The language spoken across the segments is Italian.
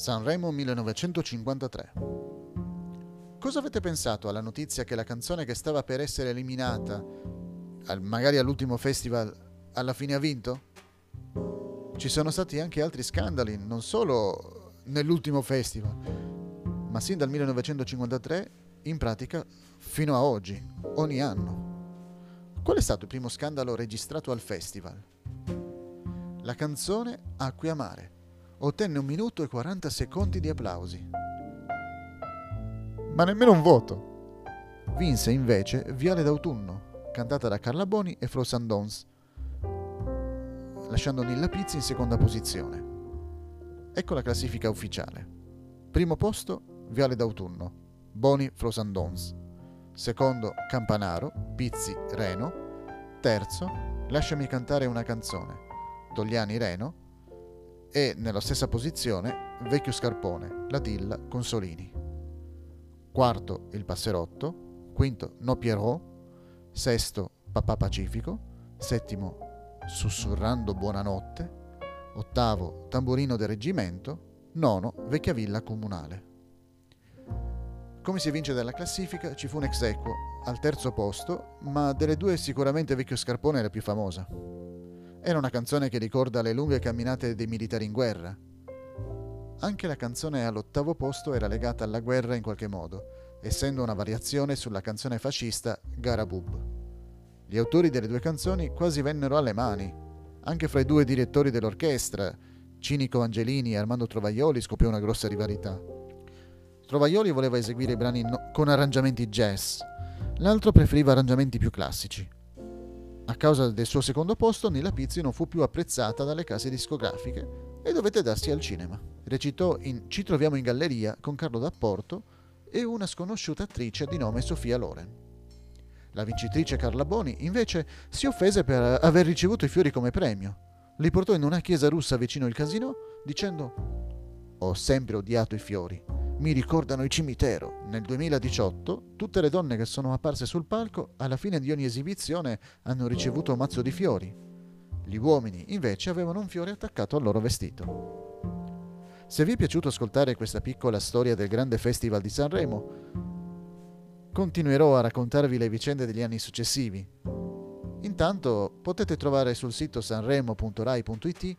Sanremo 1953. Cosa avete pensato alla notizia che la canzone che stava per essere eliminata, magari all'ultimo festival, alla fine ha vinto? Ci sono stati anche altri scandali, non solo nell'ultimo festival, ma sin dal 1953, in pratica fino a oggi, ogni anno. Qual è stato il primo scandalo registrato al festival? La canzone Acqui a mare ottenne un minuto e 40 secondi di applausi. Ma nemmeno un voto. Vinse invece Viale d'autunno, cantata da Carla Boni e Flo Sandons, lasciando Nilla Pizzi in seconda posizione. Ecco la classifica ufficiale. Primo posto Viale d'autunno, Boni Flo Sandons. Secondo Campanaro, Pizzi Reno. Terzo Lasciami cantare una canzone, Togliani Reno e nella stessa posizione Vecchio Scarpone, La Tilla, Consolini. Quarto Il Passerotto, quinto No Pierrot, sesto Papà Pacifico, settimo Sussurrando Buonanotte, ottavo Tamburino del Reggimento, nono Vecchia Villa Comunale. Come si evince dalla classifica, ci fu un ex equo al terzo posto, ma delle due sicuramente Vecchio Scarpone è la più famosa. Era una canzone che ricorda le lunghe camminate dei militari in guerra. Anche la canzone all'ottavo posto era legata alla guerra in qualche modo, essendo una variazione sulla canzone fascista Garabub. Gli autori delle due canzoni quasi vennero alle mani. Anche fra i due direttori dell'orchestra, Cinico Angelini e Armando Trovaglioli, scoppiò una grossa rivalità. Trovaglioli voleva eseguire i brani no- con arrangiamenti jazz, l'altro preferiva arrangiamenti più classici. A causa del suo secondo posto, Nilla Pizzi non fu più apprezzata dalle case discografiche e dovette darsi al cinema. Recitò in Ci troviamo in galleria con Carlo D'Apporto e una sconosciuta attrice di nome Sofia Loren. La vincitrice Carla Boni, invece, si offese per aver ricevuto i fiori come premio. Li portò in una chiesa russa vicino il casino dicendo Ho sempre odiato i fiori mi ricordano il cimitero. Nel 2018 tutte le donne che sono apparse sul palco alla fine di ogni esibizione hanno ricevuto un mazzo di fiori. Gli uomini invece avevano un fiore attaccato al loro vestito. Se vi è piaciuto ascoltare questa piccola storia del grande festival di Sanremo, continuerò a raccontarvi le vicende degli anni successivi. Intanto potete trovare sul sito sanremo.rai.it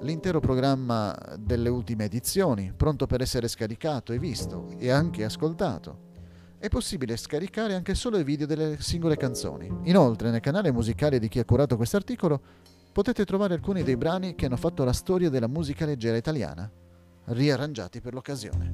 l'intero programma delle ultime edizioni, pronto per essere scaricato e visto e anche ascoltato. È possibile scaricare anche solo i video delle singole canzoni. Inoltre, nel canale musicale di chi ha curato questo articolo, potete trovare alcuni dei brani che hanno fatto la storia della musica leggera italiana, riarrangiati per l'occasione.